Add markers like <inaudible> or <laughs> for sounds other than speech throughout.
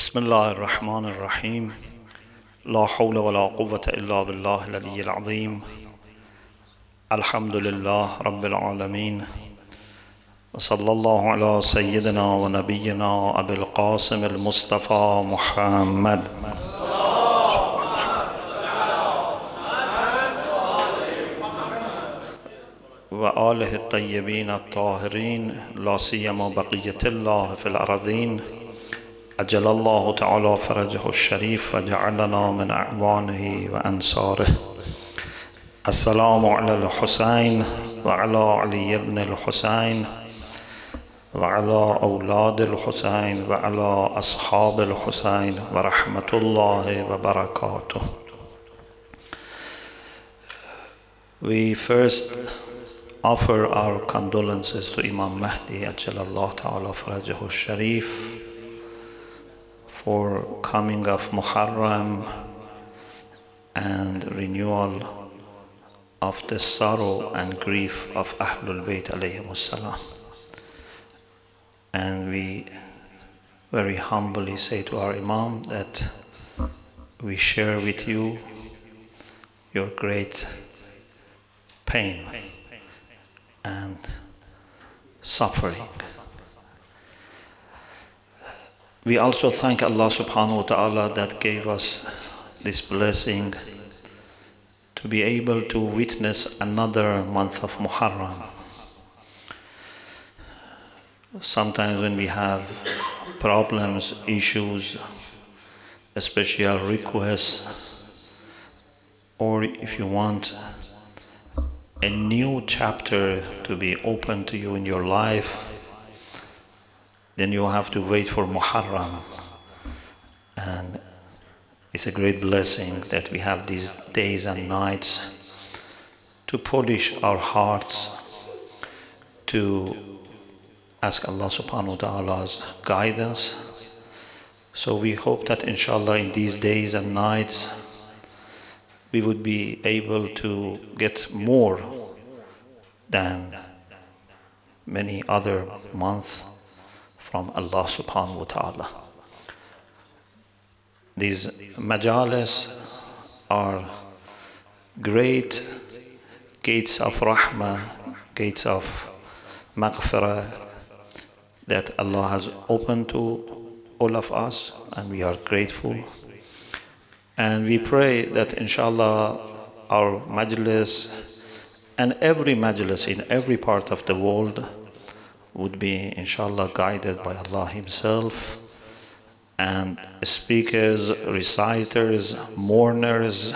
بسم الله الرحمن الرحيم. لا حول ولا قوة إلا بالله العلي العظيم. الحمد لله رب العالمين. وصلى الله على سيدنا ونبينا أبي القاسم المصطفى محمد. وآله الطيبين الطاهرين لا سيما بقية الله في الأرضين أجل الله تعالى فرجه الشريف وجعلنا من أعوانه وأنصاره. السلام على الحسين وعلى علي بن الحسين وعلى أولاد الحسين وعلى أصحاب الحسين ورحمة الله وبركاته. We first offer our condolences to Imam Mahdi Ajalallah Ta'ala Farajahu Sharif for coming of Muharram and renewal of the sorrow and grief of Ahlul Bayt. And we very humbly say to our Imam that we share with you your great pain and suffering. We also thank Allah subhanahu wa ta'ala that gave us this blessing to be able to witness another month of Muharram. Sometimes when we have problems, issues, special requests, or if you want a new chapter to be open to you in your life, then you have to wait for Muharram. And it's a great blessing that we have these days and nights to polish our hearts, to ask Allah subhanahu wa ta'ala's guidance. So we hope that inshallah in these days and nights we would be able to get more than many other months from Allah subhanahu wa ta'ala. These majalis are great gates of rahmah, gates of maghfirah that Allah has opened to all of us and we are grateful. And we pray that inshallah our majlis and every majlis in every part of the world would be inshallah guided by Allah Himself and speakers, reciters, mourners,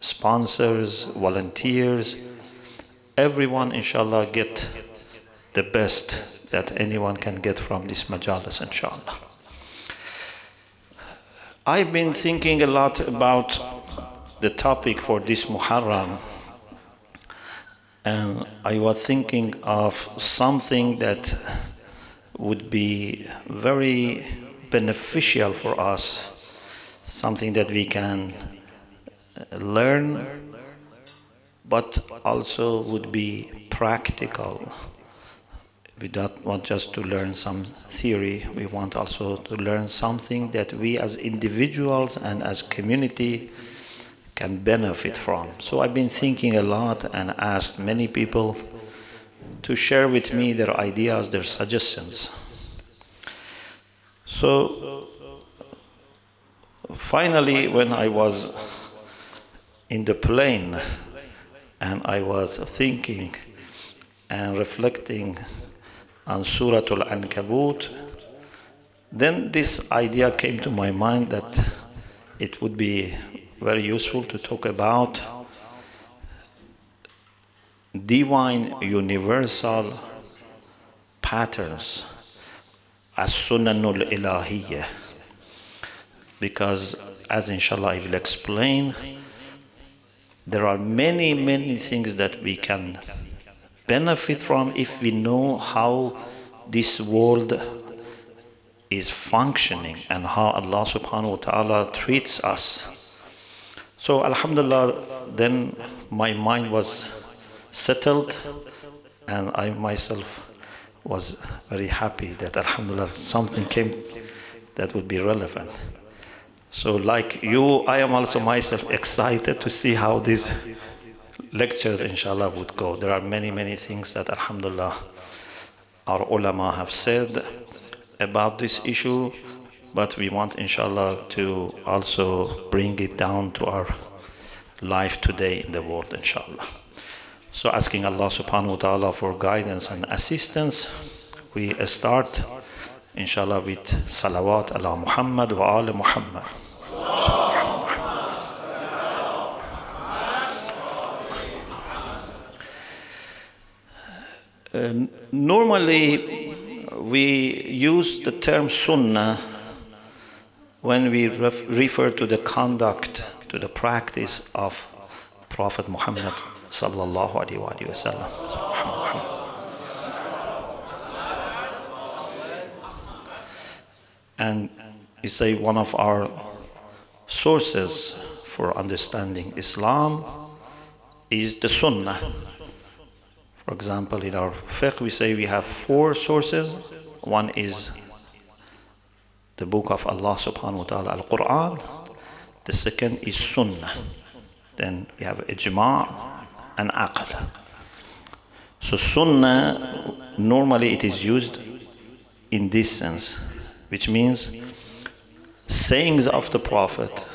sponsors, volunteers, everyone inshallah get the best that anyone can get from this majalis inshallah. I've been thinking a lot about the topic for this Muharram, and I was thinking of something that would be very beneficial for us, something that we can learn, but also would be practical. We don't want just to learn some theory we want also to learn something that we as individuals and as community can benefit from. So i've been thinking a lot and asked many people to share with me their ideas their suggestions. So finally when i was in the plane and i was thinking and reflecting on Surah Al Ankabut, then this idea came to my mind that it would be very useful to talk about divine universal patterns as Sunanul Ilahiyya. Because, as inshallah I will explain, there are many, many things that we can benefit from if we know how this world is functioning and how Allah subhanahu wa ta'ala treats us. So Alhamdulillah, then my mind was settled and I myself was very happy that Alhamdulillah something came that would be relevant. So, like you, I am also myself excited to see how these lectures, inshallah, would go. There are many, many things that, alhamdulillah, our ulama have said about this issue, but we want, inshallah, to also bring it down to our life today in the world, inshallah. So, asking Allah subhanahu wa ta'ala for guidance and assistance, we start, inshallah, with salawat ala Muhammad wa ala Muhammad. Uh, normally, we use the term sunnah when we ref- refer to the conduct, to the practice of Prophet Muhammad sallallahu alaihi wasallam. And you say one of our sources for understanding Islam is the Sunnah. For example, in our fiqh, we say we have four sources. One is the book of Allah subhanahu wa ta'ala, Al Quran. The second is Sunnah. Then we have Ijma' and Aql. So, Sunnah, normally it is used in this sense, which means sayings of the Prophet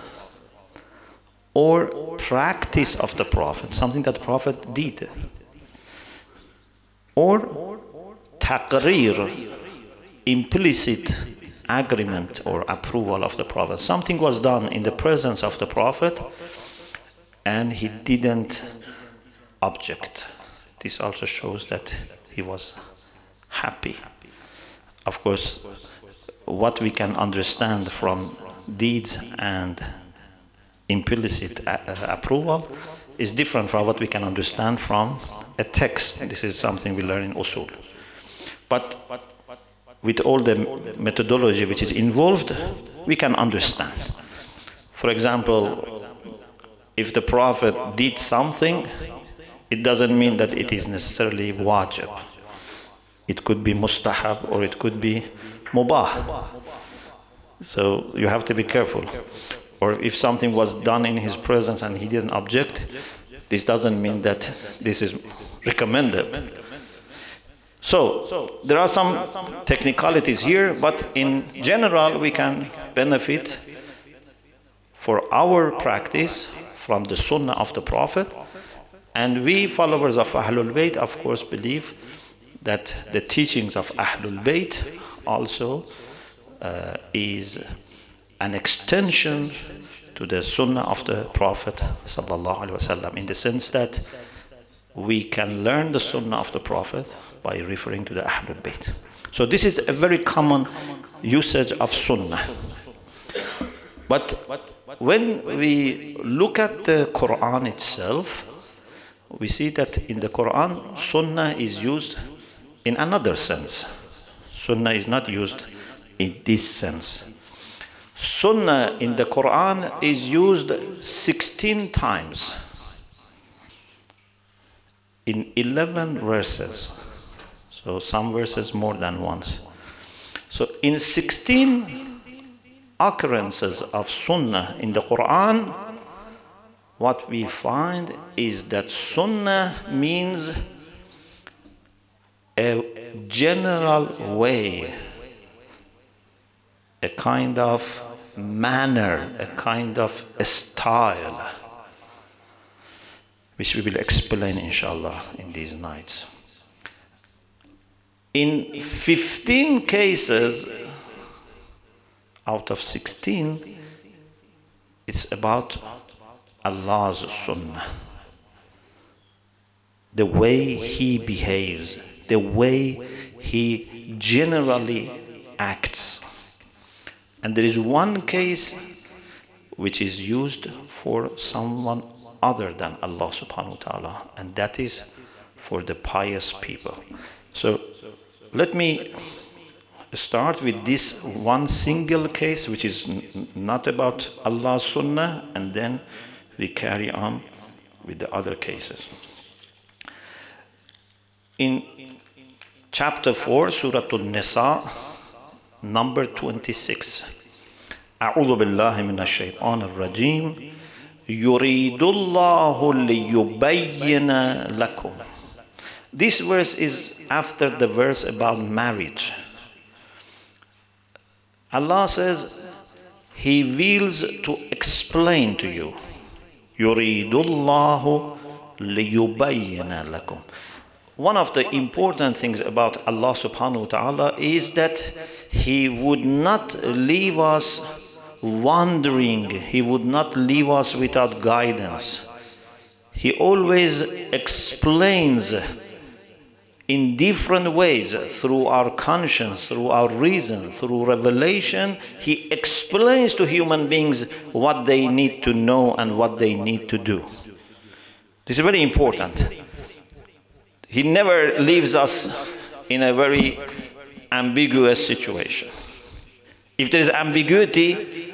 or practice of the Prophet, something that the Prophet did or taqreer, implicit agreement or approval of the Prophet. Something was done in the presence of the Prophet and he didn't object. This also shows that he was happy. Of course, what we can understand from deeds and implicit a- approval is different from what we can understand from a text. This is something we learn in usul. But with all the methodology which is involved, we can understand. For example, if the Prophet did something, it doesn't mean that it is necessarily wajib. It could be mustahab or it could be mubah. So you have to be careful. Or if something was done in his presence and he didn't object, this doesn't mean that this is recommended. So, there are some technicalities here, but in general, we can benefit for our practice from the Sunnah of the Prophet. And we, followers of Ahlul Bayt, of course, believe that the teachings of Ahlul Bayt also uh, is an extension to the Sunnah of the Prophet in the sense that we can learn the Sunnah of the Prophet by referring to the Ahlul Bayt. So this is a very common usage of Sunnah. But when we look at the Quran itself, we see that in the Quran, Sunnah is used in another sense. Sunnah is not used in this sense. Sunnah in the Quran is used 16 times in 11 verses. So some verses more than once. So in 16 occurrences of Sunnah in the Quran, what we find is that Sunnah means a general way, a kind of manner, a kind of a style, which we will explain inshallah in these nights. In 15 cases out of 16, it's about Allah's sunnah. The way He behaves, the way He generally acts. And there is one case which is used for someone other than Allah subhanahu wa ta'ala, and that is for the pious people. So let me start with this one single case, which is n- not about Allah's sunnah, and then we carry on with the other cases. In chapter 4, Surah An-Nisa, number 26. أعوذ بالله من الشيطان الرجيم يريد الله ليبين لكم This verse is after the verse about marriage. Allah says He wills to explain to you. يريد الله ليبين لكم one of the important things about Allah subhanahu wa ta'ala is that He would not leave us wandering, He would not leave us without guidance. He always explains in different ways through our conscience, through our reason, through revelation. He explains to human beings what they need to know and what they need to do. This is very important. He never leaves us in a very ambiguous situation. If there is ambiguity,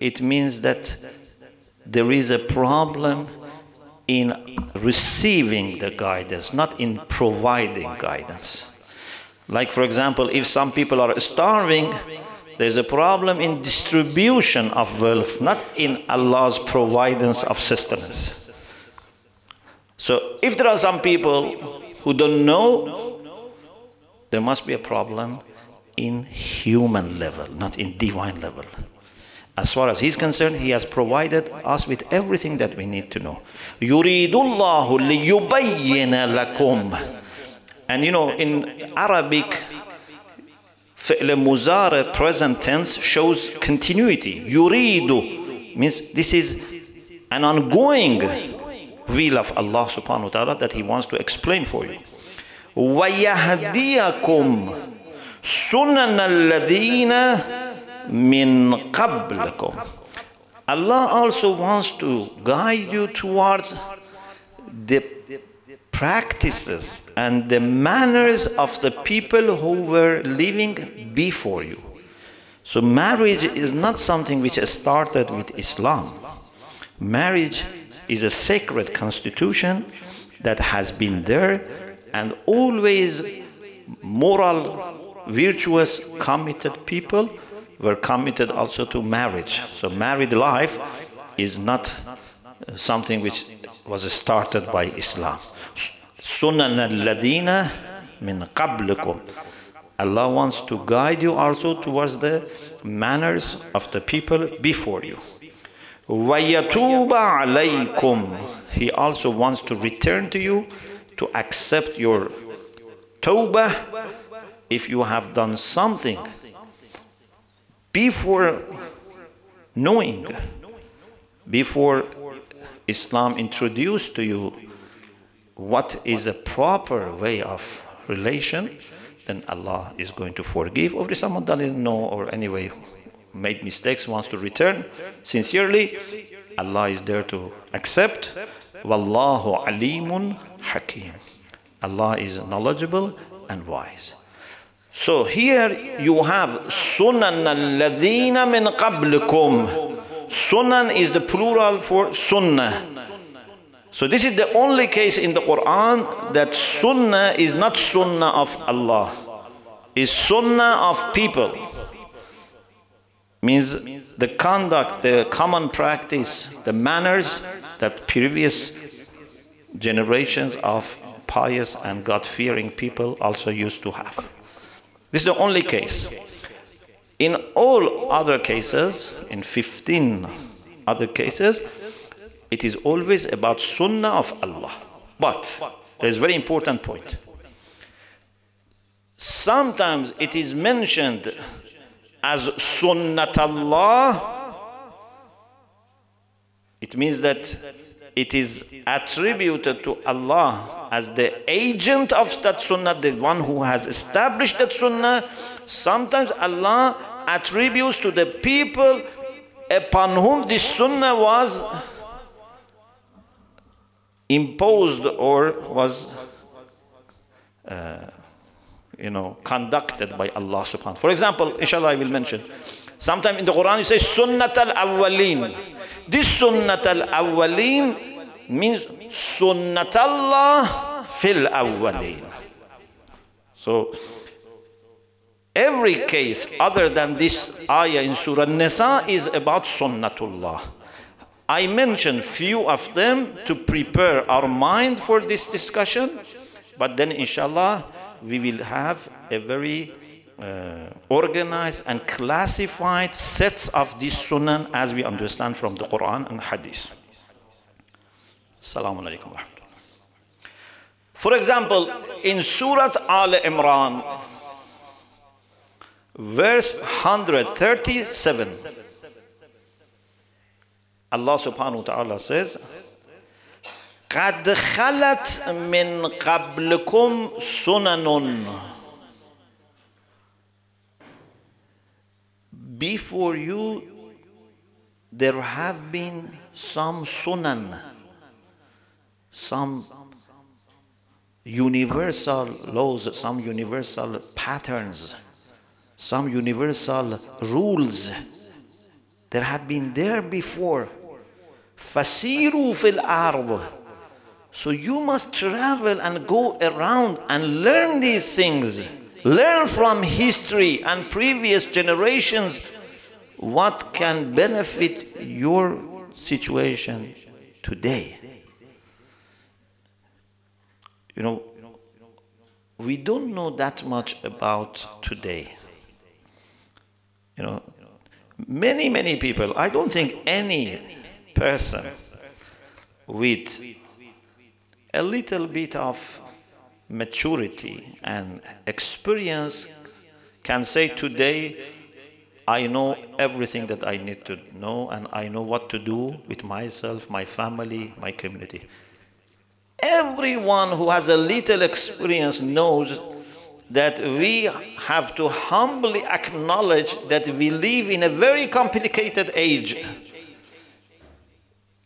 it means that there is a problem in receiving the guidance, not in providing guidance. Like, for example, if some people are starving, there's a problem in distribution of wealth, not in Allah's providence of sustenance. So if there are some people who don't know, there must be a problem in human level, not in divine level. As far as he's concerned, he has provided us with everything that we need to know. لَكُمْ And you know, in Arabic, فعل مضارع present tense shows continuity. يُرِيدُ means this is an ongoing will of Allah subhanahu wa ta'ala that he wants to explain for you. وَيَهْدِيَكُمْ سُنَنَ الَّذِينَ min qablakum. Allah also wants to guide you towards the practices and the manners of the people who were living before you. So, marriage is not something which started with Islam. Marriage is a sacred constitution that has been there and always moral, virtuous, committed people were committed also to marriage. So married life is not something which was started by Islam. Sunan al-ladina min qablikum. Allah wants to guide you also towards the manners of the people before you. وَيَتُوبَ عَلَيْكُمْ He also wants to return to you to accept your tawbah if you have done something before knowing, before Islam introduced to you what is a proper way of relation, then Allah is going to forgive. Or if someone doesn't know or anyway made mistakes, wants to return sincerely, Allah is there to accept. Wallahu alimun hakim. Allah is knowledgeable and wise. So here you have sunan alladhina min qablikum. Sunan is the plural for sunnah. So this is the only case in the Quran that sunnah is not sunnah of Allah. Is sunnah of people means the conduct, the common practice, the manners that previous generations of pious and God fearing people also used to have. This is the only case. In all other cases, in 15 other cases, it is always about sunnah of Allah. But there's a very important point. Sometimes it is mentioned as sunnatullah, it means that it is attributed to Allah as the agent of that sunnah, the one who has established that sunnah. Sometimes Allah attributes to the people upon whom this sunnah was imposed or was uh, you know, conducted by Allah subhanahu wa ta'ala. For example, inshallah I will mention, Sometimes in the Quran you say sunnat al-awwalin. This sunnat al-awwalin means sunnat Allah fil awwalin. So Every case other than this ayah in Surah Nisa is about Sunnatullah. I mentioned few of them to prepare our mind for this discussion, but then inshallah we will have a very uh, organized and classified sets of these sunan as we understand from the Quran and Hadith. Assalamu alaikum For example, in Surah Al Imran, verse 137, Allah subhanahu wa ta'ala says, قد خلت من قبلكم سنن Before you, there have been some sunan, some universal laws, some universal patterns, some universal rules that have been there before. Fasiru fil ard. So you must travel and go around and learn these things. Learn from history and previous generations what can benefit your situation today. You know, we don't know that much about today. You know, many, many people, I don't think any person with a little bit of maturity and experience can say today, I know everything that I need to know and I know what to do with myself, my family, my community. Everyone who has a little experience knows that we have to humbly acknowledge that we live in a very complicated age.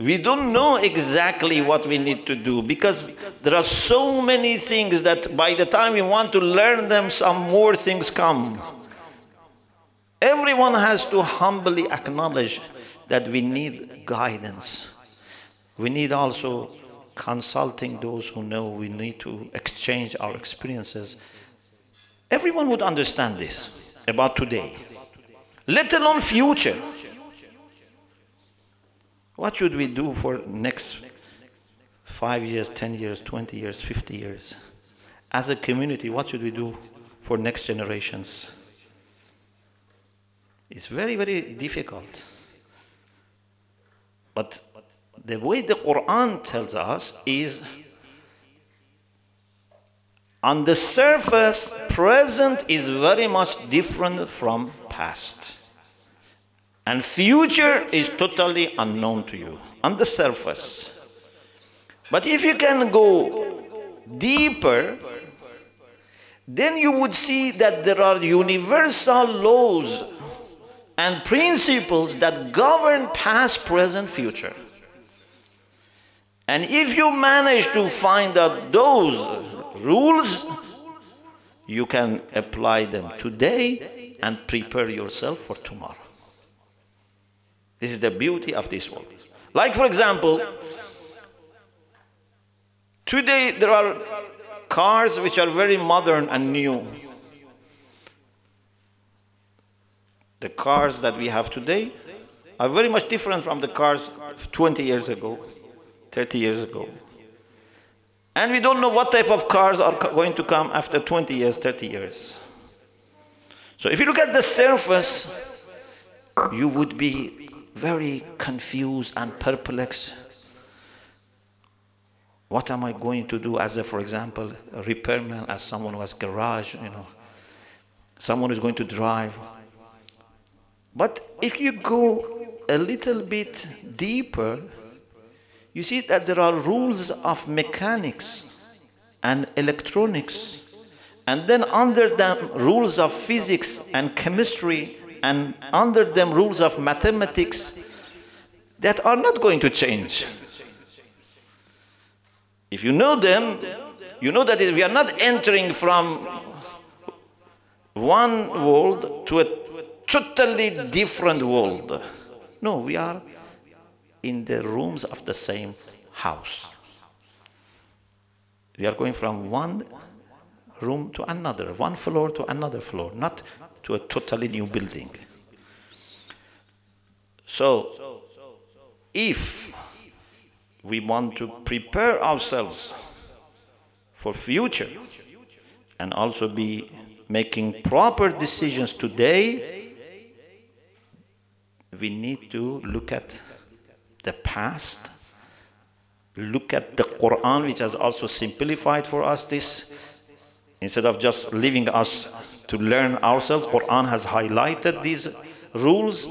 We don't know exactly what we need to do because there are so many things that by the time we want to learn them, some more things come. Everyone has to humbly acknowledge that we need guidance. We need also consulting those who know we need to exchange our experiences. Everyone would understand this about today, let alone future. What should we do for next five years, 10 years, 20 years, 50 years? As a community, what should we do for next generations? It's very, very difficult. But the way the Quran tells us is on the surface, present is very much different from past. And future is totally unknown to you on the surface. But if you can go deeper, then you would see that there are universal laws and principles that govern past, present, future. And if you manage to find out those rules, you can apply them today and prepare yourself for tomorrow. This is the beauty of this world. Like, for example, today there are cars which are very modern and new. The cars that we have today are very much different from the cars 20 years ago, 30 years ago. And we don't know what type of cars are going to come after 20 years, 30 years. So if you look at the surface, you would be very confused and perplexed. What am I going to do as a, for example, a repairman, as someone who has garage, you know, someone who's going to drive. But if you go a little bit deeper, you see that there are rules of mechanics and electronics, and then under them rules of physics and chemistry and under them rules of mathematics that are not going to change. If you know them, you know that we are not entering from one world to a totally different world. No, we are in the rooms of the same house. We are going from one room to another, one floor to another floor, not to a totally new building. So, if we want to prepare ourselves for future and also be making proper decisions today, we need to look at the past, look at the Quran, which has also simplified for us this. Instead of just leaving us to learn ourselves, Quran has highlighted these rules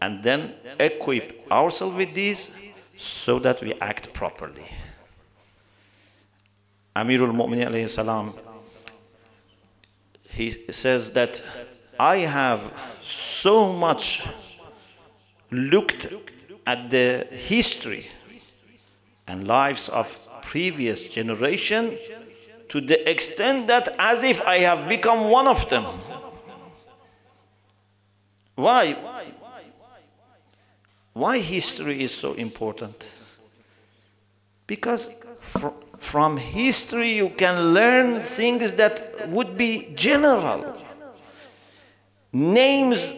and then equip ourselves with these so that we act properly. Amirul salam, he says that I have so much looked at the history and lives of previous generation to the extent that as if I have become one of them. Why? Why history is so important? Because fr- from history you can learn things that would be general. Names,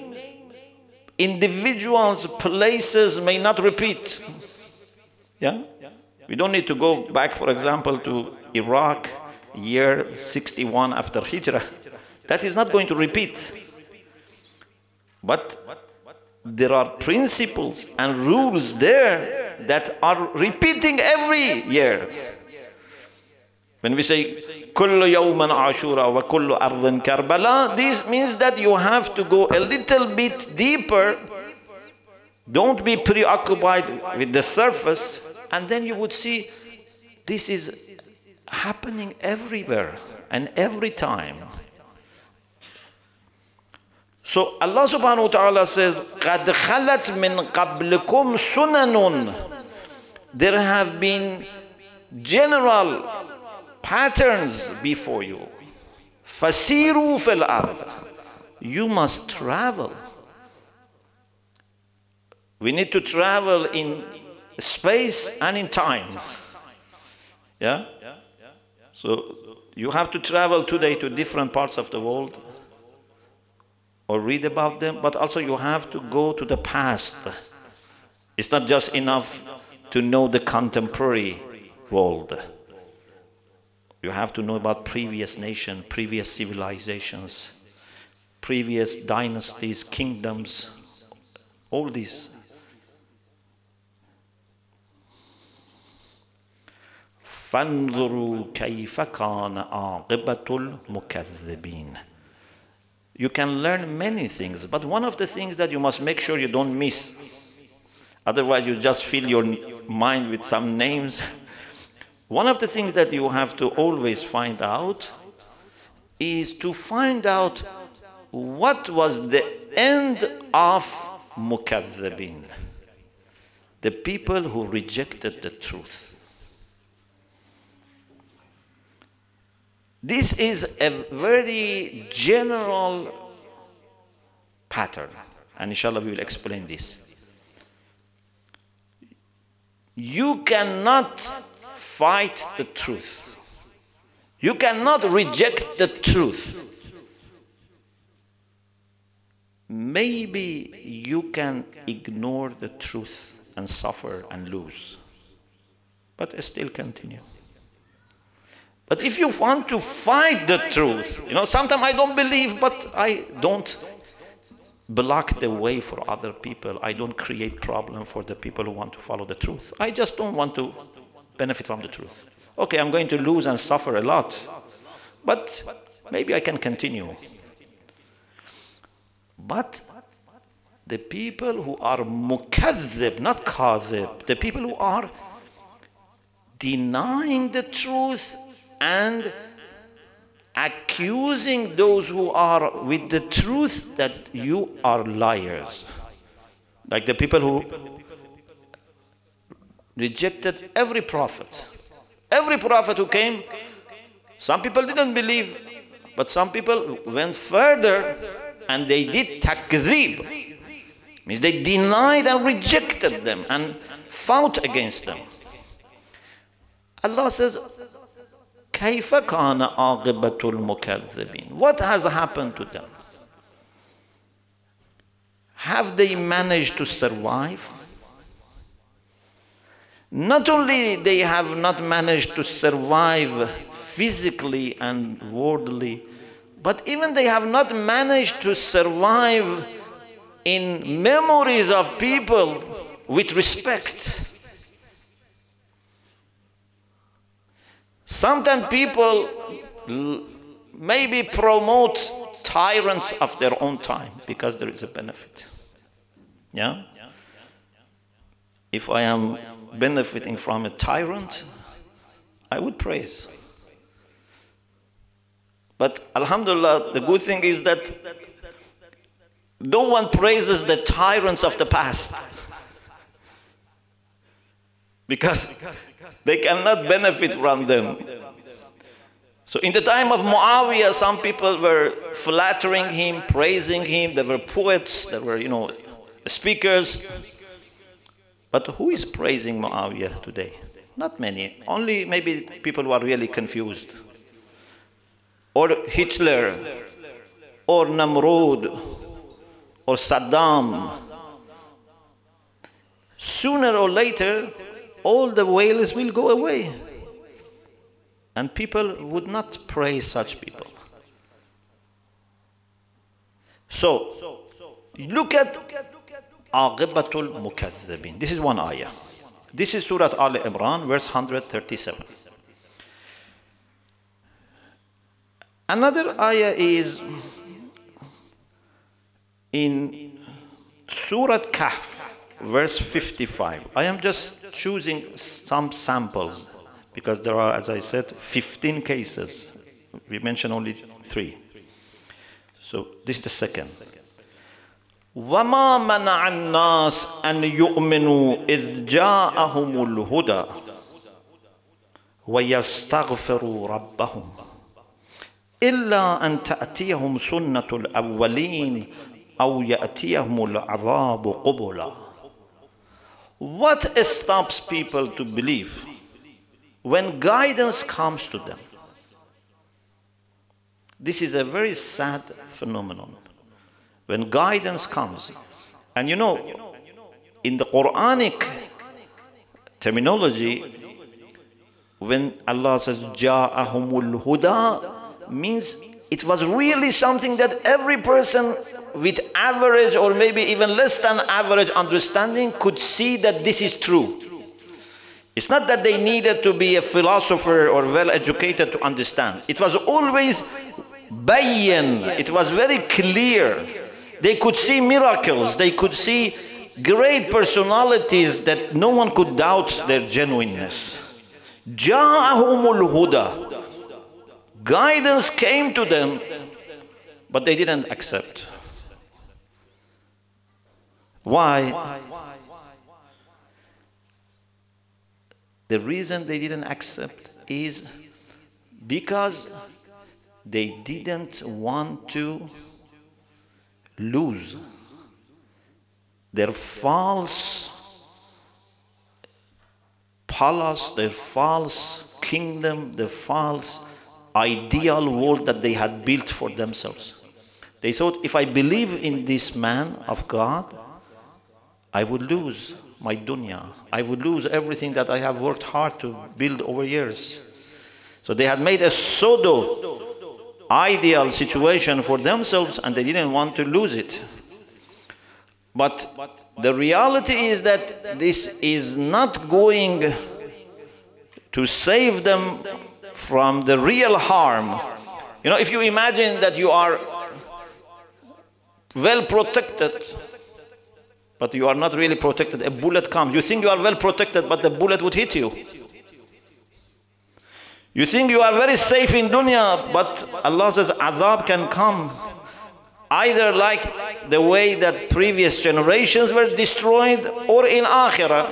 individuals, places may not repeat. Yeah? We don't need to go back, for example, to Iraq, year 61 after Hijrah. That is not going to repeat. But there are principles and rules there that are repeating every year. When we say kullu yawman ashura wa kullu ardhan karbala, this means that you have to go a little bit deeper. Don't be preoccupied with the surface, and then you would see this is happening everywhere and every time. So Allah subhanahu wa ta'ala says, قَدْ خَلَتْ مِنْ قَبْلِكُمْ سُنَنٌ There have been general patterns before you. فَسِيرُوا فِي الْأَرْضِ You must travel. We need to travel in space and in time. Yeah? So you have to travel today to different parts of the world or read about them, but also you have to go to the past. It's not just enough to know the contemporary world. You have to know about previous nations, previous civilizations, previous dynasties, kingdoms, all these. فانظروا كيف كان عاقبة المكذبين You can learn many things, but one of the things that you must make sure you don't miss, otherwise you just fill your mind with some names. <laughs> One of the things that you have to always find out is to find out what was the end of Mukaddabin, the people who rejected the truth. This is a very general pattern, and inshallah we will explain this. You cannot fight the truth. You cannot reject the truth. Maybe you can ignore the truth and suffer and lose, but still continue. But if you want to fight the truth, you know, sometimes I don't believe, but I don't block the way for other people. I don't create problem for the people who want to follow the truth. I just don't want to benefit from the truth. Okay, I'm going to lose and suffer a lot, but maybe I can continue. But the people who are mukazzib, not kazib, the people who are denying the truth and accusing those who are with the truth that you are liars. Like the people who rejected every prophet. Every prophet who came, some people didn't believe, but some people went further and they did takdhib. Means they denied and rejected them and fought against them. Allah says, كيف كان عاقبة المكذبين What has happened to them? Have they managed to survive? Not only they have not managed to survive physically and worldly, but even they have not managed to survive in memories of people with respect. Sometimes people maybe promote tyrants of their own time because there is a benefit. Yeah? If I am benefiting from a tyrant, I would praise. But Alhamdulillah, the good thing is that no one praises the tyrants of the past <laughs> because they cannot benefit from them. So in the time of Muawiyah, some people were flattering him, praising him. There were poets, there were, you know, speakers. But who is praising Muawiyah today? Not many. Only maybe people who are really confused. Or Hitler, or Namrud, or Saddam. Sooner or later, all the whales will go away. And people would not praise such people. So, look at Aqibatul Mukaththibin. This is one ayah. This is Surah Al Imran, verse 137. Another ayah is in Surah Kahf, verse 55. I am just choosing some samples because there are, as I said, 15 cases. We mentioned only three. So this is the second. وما منع الناس أن يؤمنوا إذ جاءهم الهدى ويستغفروا ربهم إلا أن تأتيهم سنة الأولين أو يأتيهم العذاب قبلا what stops people to believe when guidance comes to them? This is a very sad phenomenon. When guidance comes, and you know, in the Quranic terminology, when Allah says, Ja'ahumul Huda, means it was really something that every person with average or maybe even less than average understanding could see that this is true. It's not that they needed to be a philosopher or well educated to understand. It was always bayan, it was very clear. They could see miracles, they could see great personalities that no one could doubt their genuineness. Ja'ahumul huda. Guidance came to them, but they didn't accept. Why? The reason they didn't accept is because they didn't want to lose their false palace, their false kingdom, their false ideal world that they had built for themselves. They thought, if I believe in this man of God, I would lose my dunya. I would lose everything that I have worked hard to build over years. So they had made a pseudo ideal situation for themselves and they didn't want to lose it. But the reality is that this is not going to save them from the real harm. You know, if you imagine that you are well protected, but you are not really protected, a bullet comes. You think you are well protected, but the bullet would hit you. You think you are very safe in dunya, but Allah says azab can come. Either like the way that previous generations were destroyed or in akhirah.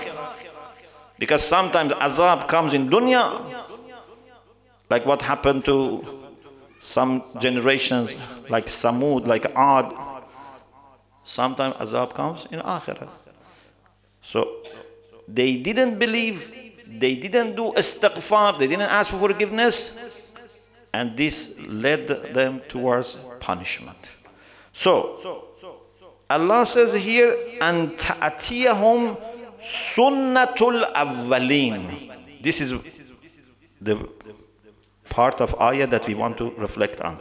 Because sometimes azab comes in dunya, like what happened to some generations like Samud, like Ad. Sometimes azab comes in akhirah. So they didn't believe they didn't do istighfar, they didn't ask for forgiveness, and this led them towards punishment. So, Allah says here, and ta'atiyahum sunnatul awwalin. This is the part of ayah that we want to reflect on.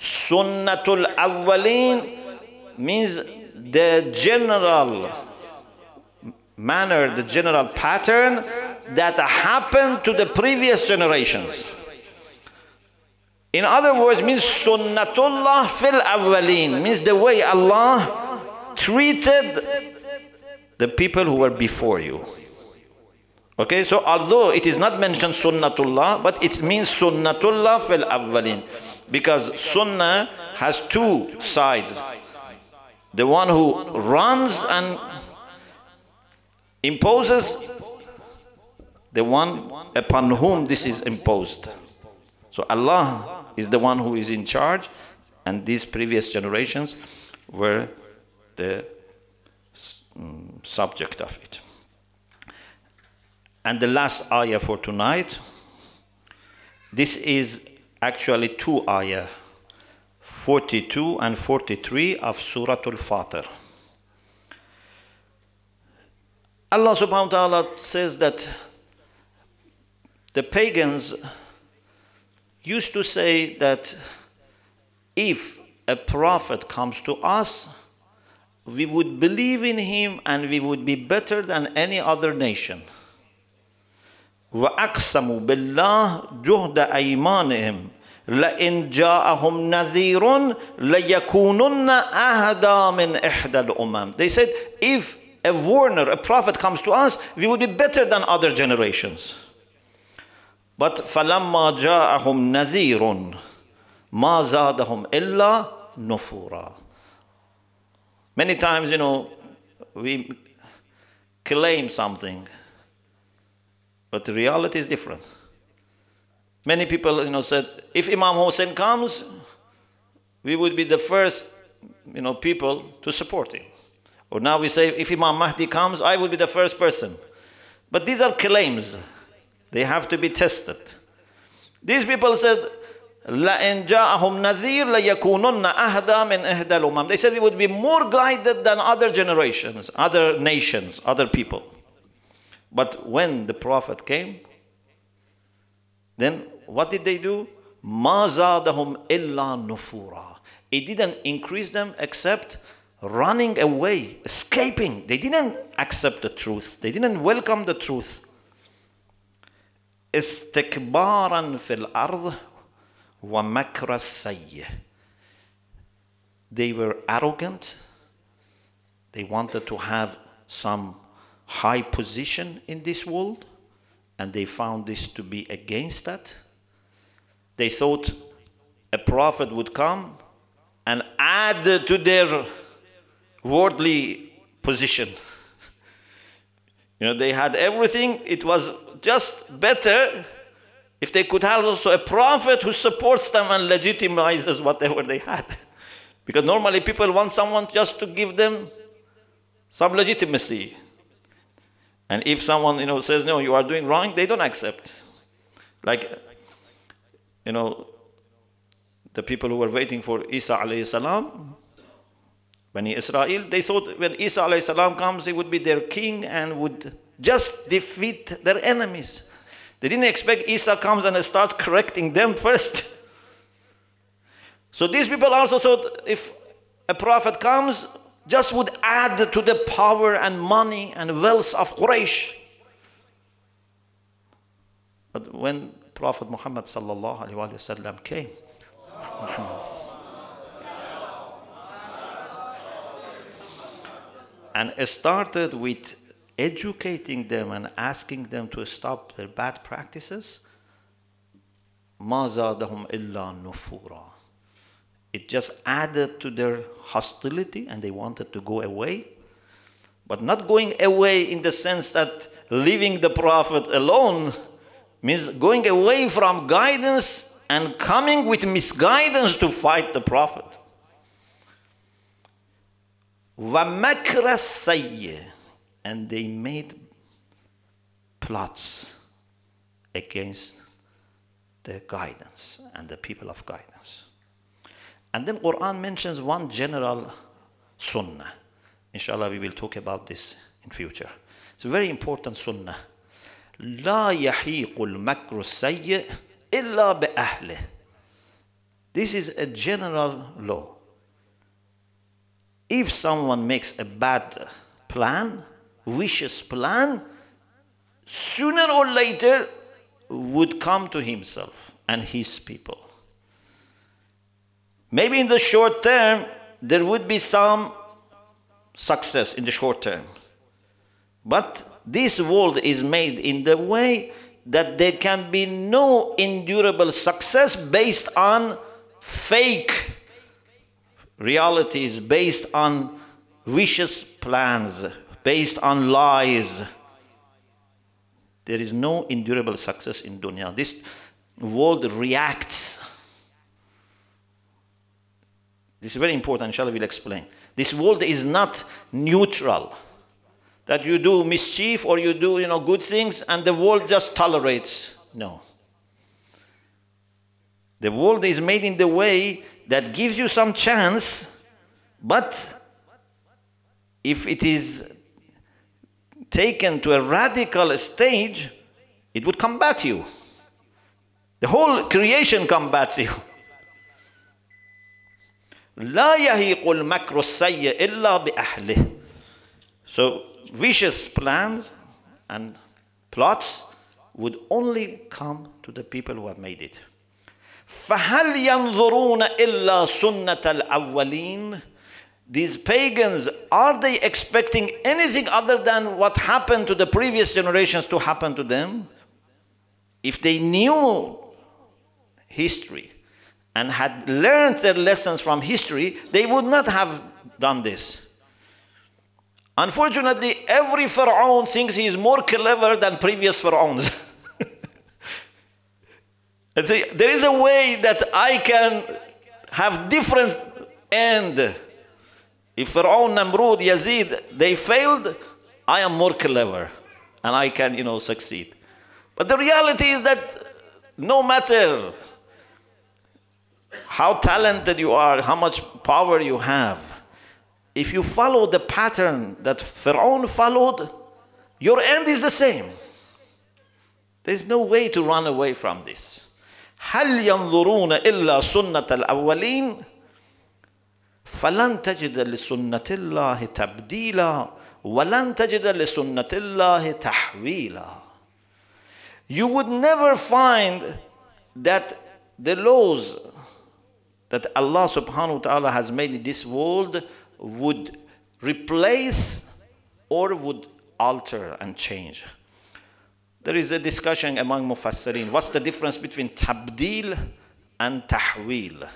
Sunnatul awwalin means the general manner, the general pattern that happened to the previous generations. In other words, means sunnatullah fil awwalin, means the way Allah treated the people who were before you. Okay, so although it is not mentioned sunnatullah, but it means sunnatullah fil awwalin. Because sunnah has two sides. The one who runs and imposes, the one upon whom this is imposed. So Allah is the one who is in charge, and these previous generations were the mm, subject of it. And the last ayah for tonight, this is actually two ayah, 42 and 43 of Surah Al-Fatir. Allah subhanahu wa ta'ala says that the pagans used to say that if a prophet comes to us, we would believe in him and we would be better than any other nation. وأقسموا بالله جهد أيمانهم لئن جاءهم نذير ليكونن أهدى من إحدى الأمم They said, if a warner, a prophet comes to us, we would be better than other generations. But فَلَمَّا جَاءَهُمْ نَذِيرٌ مَا زَادَهُمْ إِلَّا نُفُورًا Many times, you know, we claim something, but the reality is different. Many people, you know, said, if Imam Hussein comes, we would be the first, you know, people to support him. Or now we say, if Imam Mahdi comes, I will be the first person. But these are claims. They have to be tested. These people said, لَإِنْ جَاءَهُمْ نَذِيرٌ لَيَكُونُنَّ أَهْدَى مِنْ إِحْدَى الْأُمَمِ They said we would be more guided than other generations, other nations, other people. But when the Prophet came, then what did they do? Mazadahum illa nufura. It didn't increase them except running away, escaping. They didn't accept the truth. They didn't welcome the truth. Istikbaran fil ard wa makra They were arrogant. They wanted to have some high position in this world, and they found this to be against that. They thought a prophet would come and add to their worldly position. <laughs> you know, they had everything. It was just better if they could have also a prophet who supports them and legitimizes whatever they had. <laughs> because normally people want someone just to give them some legitimacy. And if someone, you know, says, no, you are doing wrong, they don't accept. Like, you know, the people who were waiting for Isa alayhi salam, Bani Israel, they thought when Isa alayhi salam comes, he would be their king and would just defeat their enemies. They didn't expect Isa comes and starts correcting them first. <laughs> So these people also thought if a prophet comes, just would add to the power and money and wealth of Quraysh. But when Prophet Muhammad sallallahu wasallam came, <laughs> and started with educating them and asking them to stop their bad practices, It just added to their hostility and they wanted to go away. But not going away in the sense that leaving the Prophet alone means going away from guidance and coming with misguidance to fight the Prophet. وَمَكْرَ السَّيِّ And they made plots against the guidance and the people of guidance. And then Quran mentions one general sunnah. Inshallah, we will talk about this in future. It's a very important sunnah. لا يحيق المكر السيء إلا بأهله. This is a general law. If someone makes a bad plan, vicious plan, sooner or later would come to himself and his people. Maybe in the short term, there would be some success in the short term. But this world is made in the way that there can be no endurable success based on fake realities, based on vicious plans, based on lies. There is no endurable success in dunya. This world reacts. This is very important, inshallah, we'll explain. This world is not neutral. That you do mischief or you do you know, good things and the world just tolerates. No. The world is made in the way that gives you some chance, but if it is taken to a radical stage, it would combat you. The whole creation combats you. لا يهيق المكر السيء إلا بأهله. So vicious plans and plots would only come to the people who have made it. فهل ينظرون إلا سنة الأولين these pagans, are they expecting anything other than what happened to the previous generations to happen to them? If they knew history and had learned their lessons from history, they would not have done this. Unfortunately, every Pharaoh thinks he is more clever than previous Pharaohs. <laughs> and say, there is a way that I can have different end if Pharaoh, Namrud, Yazid, they failed, I am more clever and I can, you know, succeed. But the reality is that no matter how talented you are, how much power you have, if you follow the pattern that Pharaoh followed, your end is the same. There's no way to run away from this. هل ينظرون إلا سنة الأولين فلن تجد لسنة الله تبديلا ولن تجد لسنة الله تحويلا You would never find that the laws that Allah subhanahu wa ta'ala has made this world would replace or would alter and change. There is a discussion among Mufassirin. What's the difference between tabdil and tahwil?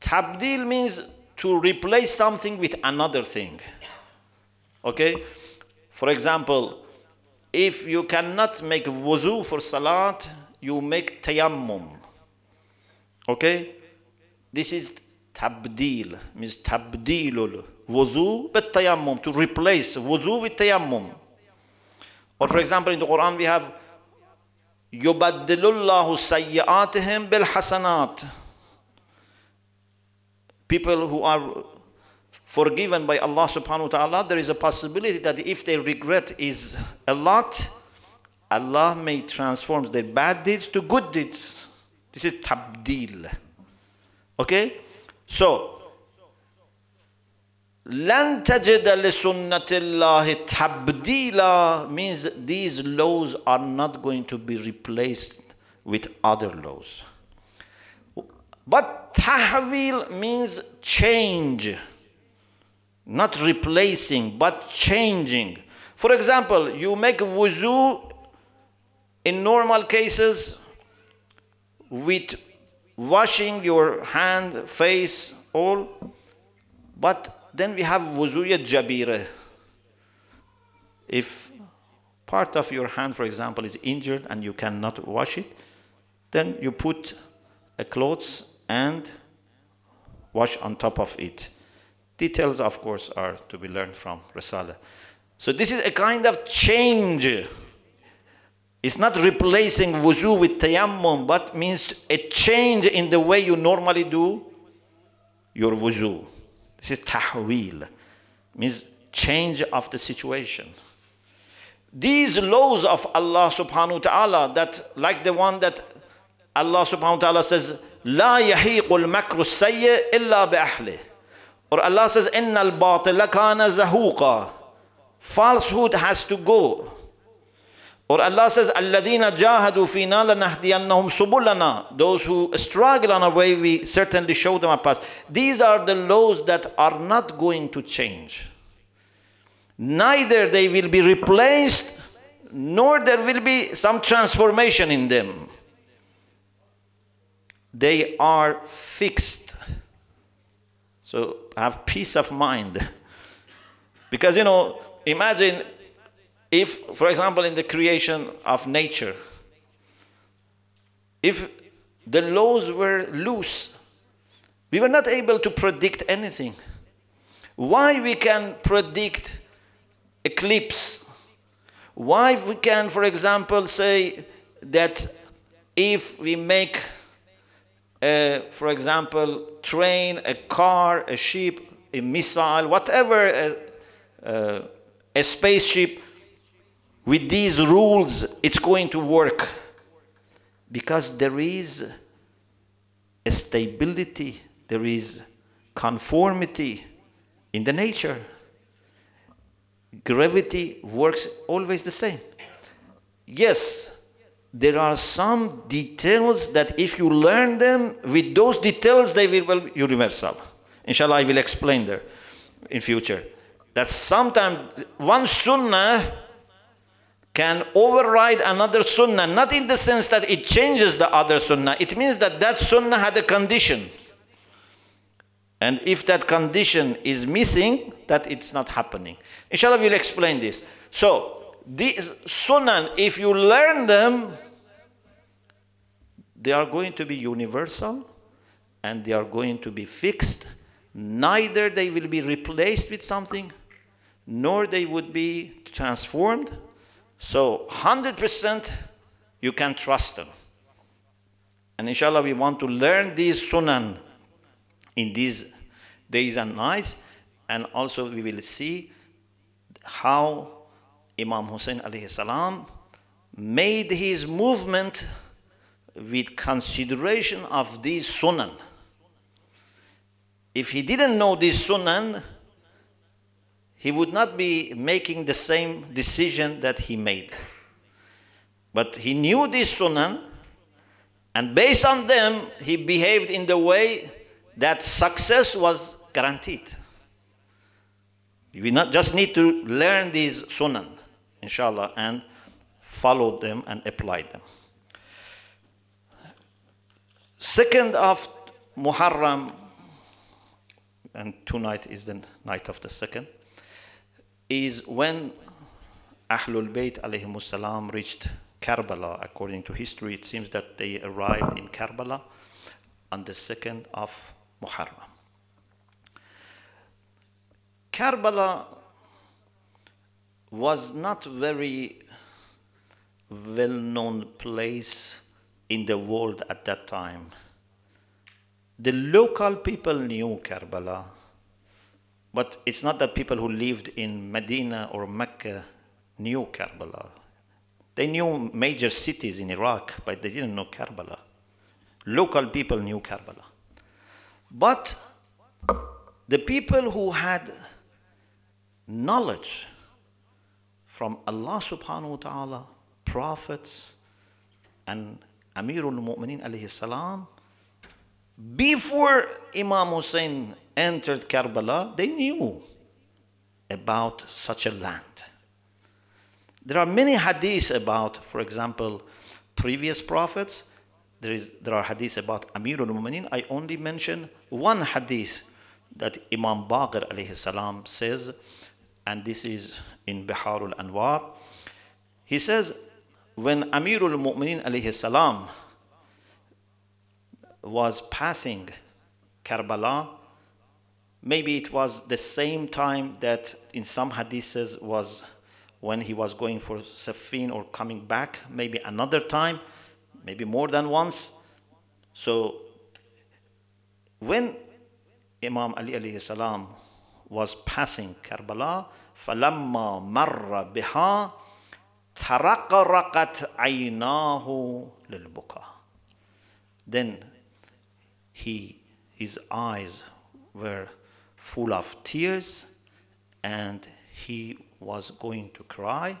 Tabdil means to replace something with another thing. Okay? For example, if you cannot make wuzu for salat, you make tayammum. Okay? This is tabdil, means tabdilul wudu with tayammum, to replace wudu with tayammum. Or for example, in the Quran we have yubaddilullahu sayyi'atihim bil hasanat. People who are forgiven by Allah subhanahu wa ta'ala, there is a possibility that if their regret is a lot, Allah may transform their bad deeds to good deeds. This is tabdil. Okay? So, لن تجد لسنة الله تبديلا means these laws are not going to be replaced with other laws. But tahwil means change, not replacing, but changing. For example, you make wuzu in normal cases with washing your hand, face, all, but then we have wuzu jabira. If part of your hand, for example, is injured and you cannot wash it, then you put a clothes and wash on top of it. Details, of course, are to be learned from Risala. So this is a kind of change. It's not replacing wuzu with tayammum, but means a change in the way you normally do your wuzu. This is tahwil, means change of the situation. These laws of Allah subhanahu wa ta'ala, that like the one that Allah subhanahu wa ta'ala says, لا يحيق المكر السيء إلا بأهله. Or Allah says, إن الباطل كان زهوقا. Falsehood has to go. Or Allah says, Alladina jahadu fina lanahdiyannahum subulana. Those who struggle on a way, we certainly show them a path. These are the laws that are not going to change. Neither they will be replaced, nor there will be some transformation in them. They are fixed. So have peace of mind. <laughs> because, you know, imagine if, for example, in the creation of nature, if the laws were loose, we were not able to predict anything. Why we can predict eclipse? Why we can, for example, say that if we make, a, for example, train, a car, a ship, a missile, whatever, a, a, a spaceship, with these rules, it's going to work because there is a stability, there is conformity in the nature. Gravity works always the same. Yes, there are some details that if you learn them, with those details, they will be universal. Inshallah, I will explain there in future. That sometimes one sunnah can override another sunnah, not in the sense that it changes the other sunnah. It means that that sunnah had a condition. And if that condition is missing, that it's not happening. Inshallah, we'll explain this. So, these sunnah, if you learn them, they are going to be universal and they are going to be fixed. Neither they will be replaced with something, nor they would be transformed so 100% you can trust them. And inshallah, we want to learn these sunan in these days and nights. And also, we will see how Imam Hussein alayhi salam made his movement with consideration of these sunan. If he didn't know these sunan, he would not be making the same decision that he made. But he knew these sunan, and based on them, he behaved in the way that success was guaranteed. We not just need to learn these sunan, inshallah, and follow them and apply them. Second of Muharram, and tonight is the night of the second is when Ahlul Bayt alayhi reached Karbala. According to history, it seems that they arrived in Karbala on the 2nd of Muharram. Karbala was not very well-known place in the world at that time. The local people knew Karbala but it's not that people who lived in Medina or Mecca knew Karbala. They knew major cities in Iraq, but they didn't know Karbala. Local people knew Karbala. But the people who had knowledge from Allah subhanahu wa ta'ala, prophets, and Amirul Mu'mineen alayhi salam, before Imam Hussein entered Karbala, they knew about such a land. There are many hadiths about, for example, previous prophets. There, is, there are hadiths about Amirul Mu'mineen. I only mention one hadith that Imam Baqir alayhi salam says, and this is in Biharul Anwar. He says, when Amirul Mu'mineen alayhi salam was passing Karbala, Maybe it was the same time that in some hadiths was when he was going for Siffin or coming back, maybe another time, maybe more than once. So when Imam Ali alayhi salam was passing Karbala, فَلَمَّا مَرَّ بِهَا تَرَقَرَقَتْ عَيْنَاهُ لِلْبُكَى Then he, his eyes were full of tears, and he was going to cry.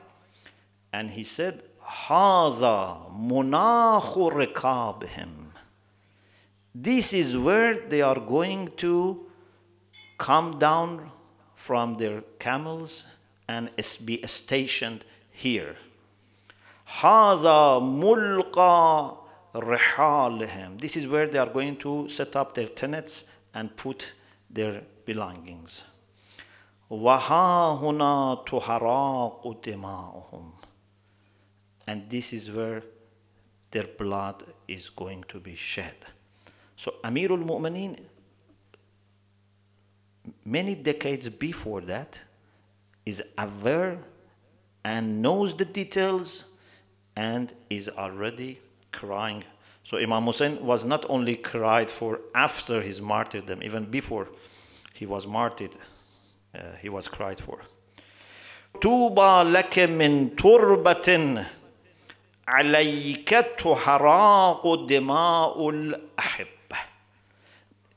And he said, Hada munahu rekabhim. This is where they are going to come down from their camels and be stationed here. Hada mulqa rihalihim. This is where they are going to set up their tenets and put their belongings. وها هنا تحراق دماؤهم. And this is where their blood is going to be shed. So Amirul Mu'mineen, many decades before that, is aware and knows the details and is already crying. So Imam Hussein was not only cried for after his martyrdom, even before he was martyred, uh, he was cried for. توبى لك من تربة عليك تحراق دماء الأحب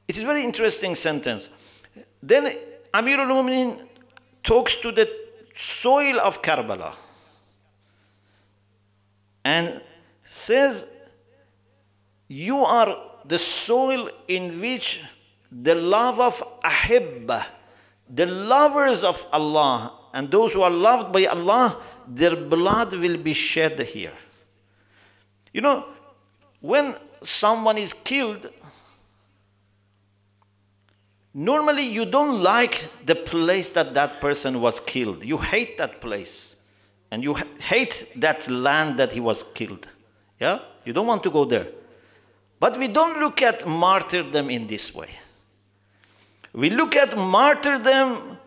it is a very interesting sentence. Then Amir al-Mu'minin talks to the soil of Karbala and says, you are the soil in which the love of Ahibba, the lovers of Allah, and those who are loved by Allah, their blood will be shed here. You know, when someone is killed, Normally, you don't like the place that that person was killed. You hate that place. And you hate that land that he was killed. Yeah? You don't want to go there. But we don't look at martyrdom in this way. We look at martyrdom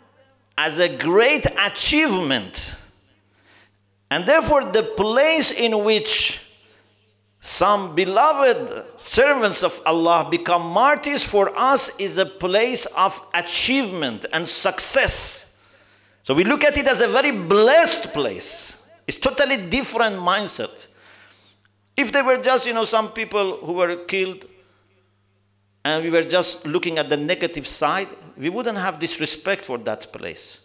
as a great achievement. And therefore, the place in which some beloved servants of Allah become martyrs for us is a place of achievement and success. So we look at it as a very blessed place. It's totally different mindset. If they were just, you know, some people who were killed and we were just looking at the negative side, we wouldn't have disrespect for that place.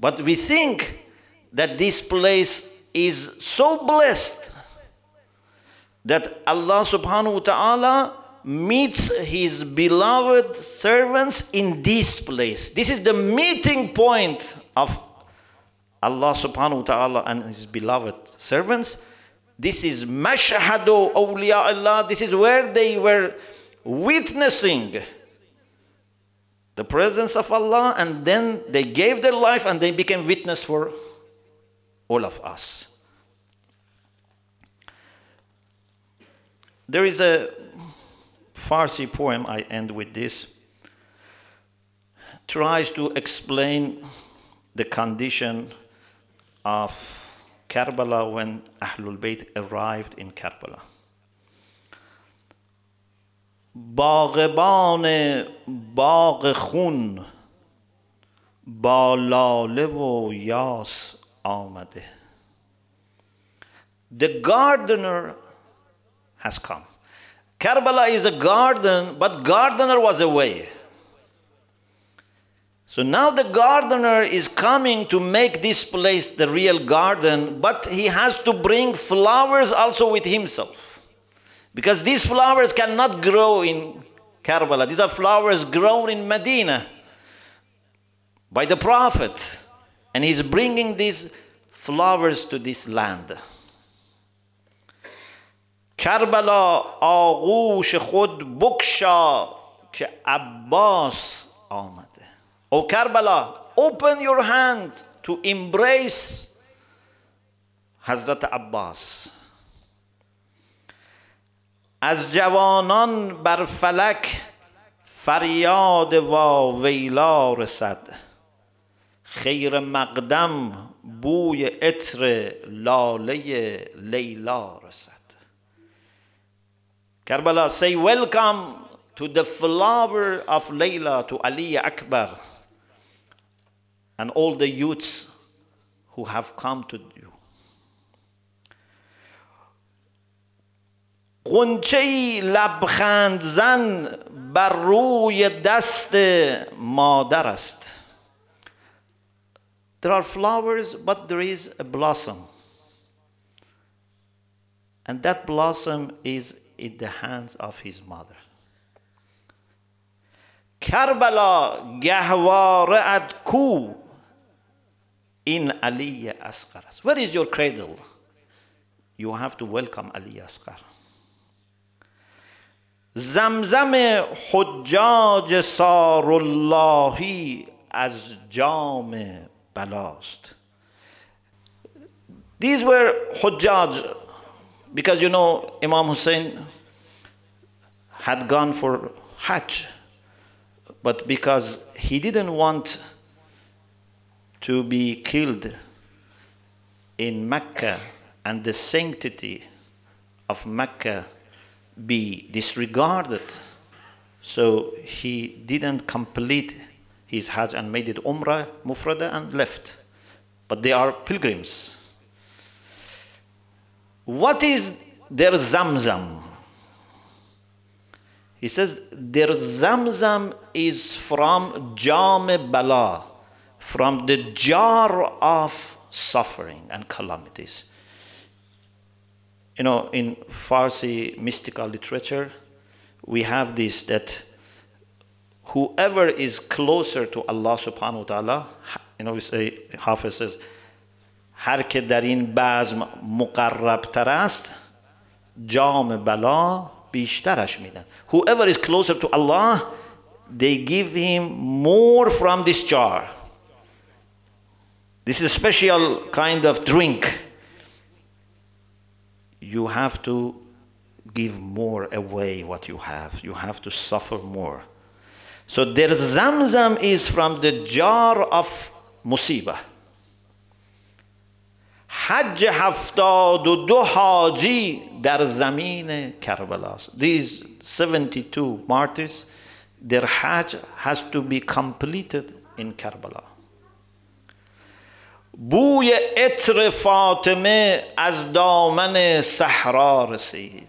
But we think that this place is so blessed that Allah subhanahu wa ta'ala meets his beloved servants in this place. This is the meeting point of Allah subhanahu wa ta'ala and his beloved servants. This is mashhadu awliya Allah. This is where they were witnessing the presence of Allah and then they gave their life and they became witness for all of us. There is a Farsi poem, I end with this, tries to explain the condition of Karbala when Ahlul Bayt arrived in Karbala. باغبان باغ خون با لاله و یاس آمده The gardener has come. Karbala is a garden, but gardener was away. So now the gardener is coming to make this place the real garden, but he has to bring flowers also with himself. Because these flowers cannot grow in Karbala. These are flowers grown in Medina by the Prophet. And he's bringing these flowers to this land. کربلا آغوش خود بکشا که عباس آمده او کربلا open your hand to embrace حضرت عباس از جوانان بر فلک فریاد وا ویلا رسد خیر مقدم بوی عطر لاله لیلا رسد Karbala say welcome to the flower of Layla to Ali Akbar. and all the youths who have come to you. قنچه لبخند زن بر روی دست مادر است There are flowers, but there is a blossom. And that blossom is in the hands of his mother. کربلا گهواره ات کو این علی اصغر است Where is your cradle? You have to welcome Ali Asghar. زمزم حجاج سار اللهی از جام بلاست These were Hujjaj because you know Imam Hussein had gone for Hajj but because he didn't want to be killed in Mecca and the sanctity of Mecca be disregarded. So he didn't complete his Hajj and made it Umrah, Mufrada, and left. But they are pilgrims. What is their Zamzam? He says their Zamzam is from Jam Bala, from the jar of suffering and calamities. You know, in Farsi mystical literature, we have this that whoever is closer to Allah subhanahu wa ta'ala, you know, we say, Hafiz says, هر که در این بزم مقرب تر است جام بلا بیشترش میدن whoever is closer to Allah they give him more from this jar this is a special kind of drink you have to give more away what you have you have to suffer more so their zamzam is from the jar of musibah حج هفتاد و دو حاجی در زمین کربلاست These 72 martyrs their hajj has to be completed in Karbala بوی عطر فاطمه از دامن صحرا رسید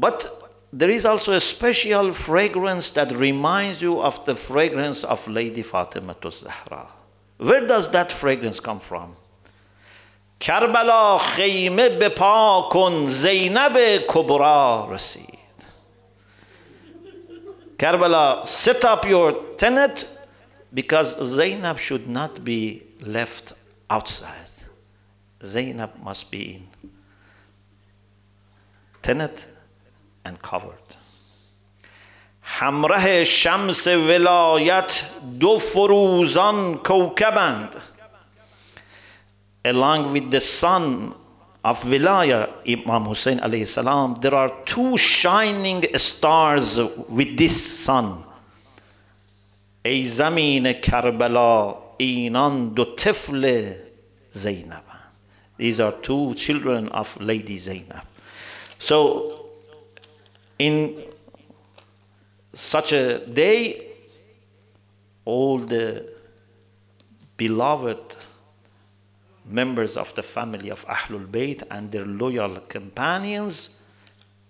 But there is also a special fragrance that reminds you of the fragrance of Lady Fatima to Zahra. Where does that fragrance come from? کربلا خیمه به پا کن زینب کبرا رسید Karbala, set up your tent because Zainab should not be left outside. Zainab must be in tent and covered. همراه شمس ولایت دو فروزان کوکبند along with the son of Wilaya, Imam Hussein alayhi salam, there are two shining stars with this sun. ای زمین کربلا اینان دو طفل زینب These are two children of Lady Zainab. So, in such a day, all the beloved members of the family of Ahlul Bayt and their loyal companions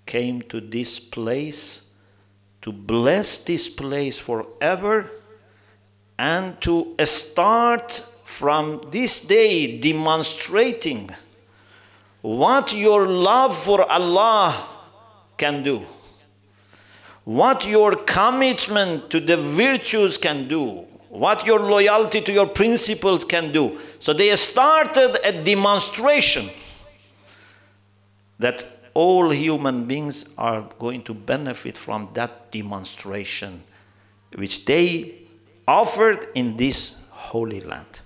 came to this place to bless this place forever and to start from this day demonstrating what your love for Allah can do, what your commitment to the virtues can do, what your loyalty to your principles can do. So they started a demonstration that all human beings are going to benefit from that demonstration which they offered in this holy land.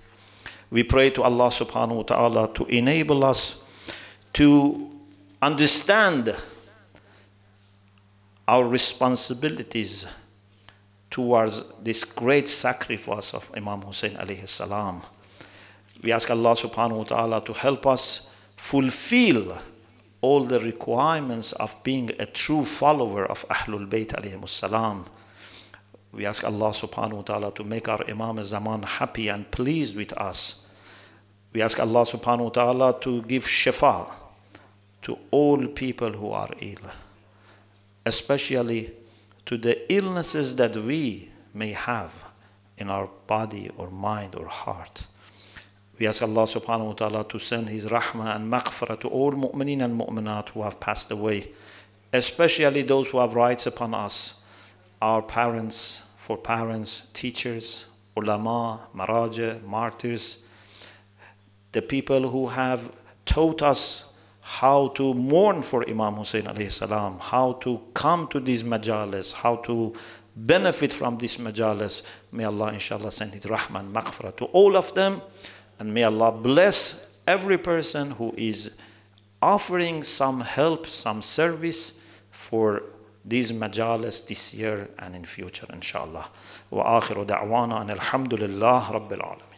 We pray to Allah subhanahu wa ta'ala to enable us to understand our responsibilities towards this great sacrifice of Imam Hussein alayhi salam. We ask Allah subhanahu wa ta'ala to help us fulfill all the requirements of being a true follower of Ahlul Bayt alayhi salam. We ask Allah subhanahu wa ta'ala to make our Imam Zaman happy and pleased with us. We ask Allah subhanahu wa ta'ala to give shifa to all people who are ill, especially to the illnesses that we may have in our body or mind or heart. We ask Allah subhanahu wa ta'ala to send His rahmah and maghfirah to all mu'mineen and mu'minat who have passed away, especially those who have rights upon us, our parents, for parents, teachers, ulama, maraja, martyrs, the people who have taught us how to mourn for Imam Hussein alayhi salam, how to come to these majalis, how to benefit from these majalis. May Allah inshallah send His rahman, maghfirah to all of them. And may Allah bless every person who is offering some help, some service for these majalis this year and in future, inshallah. وآخر دعوانا أن الحمد لله رب العالمين.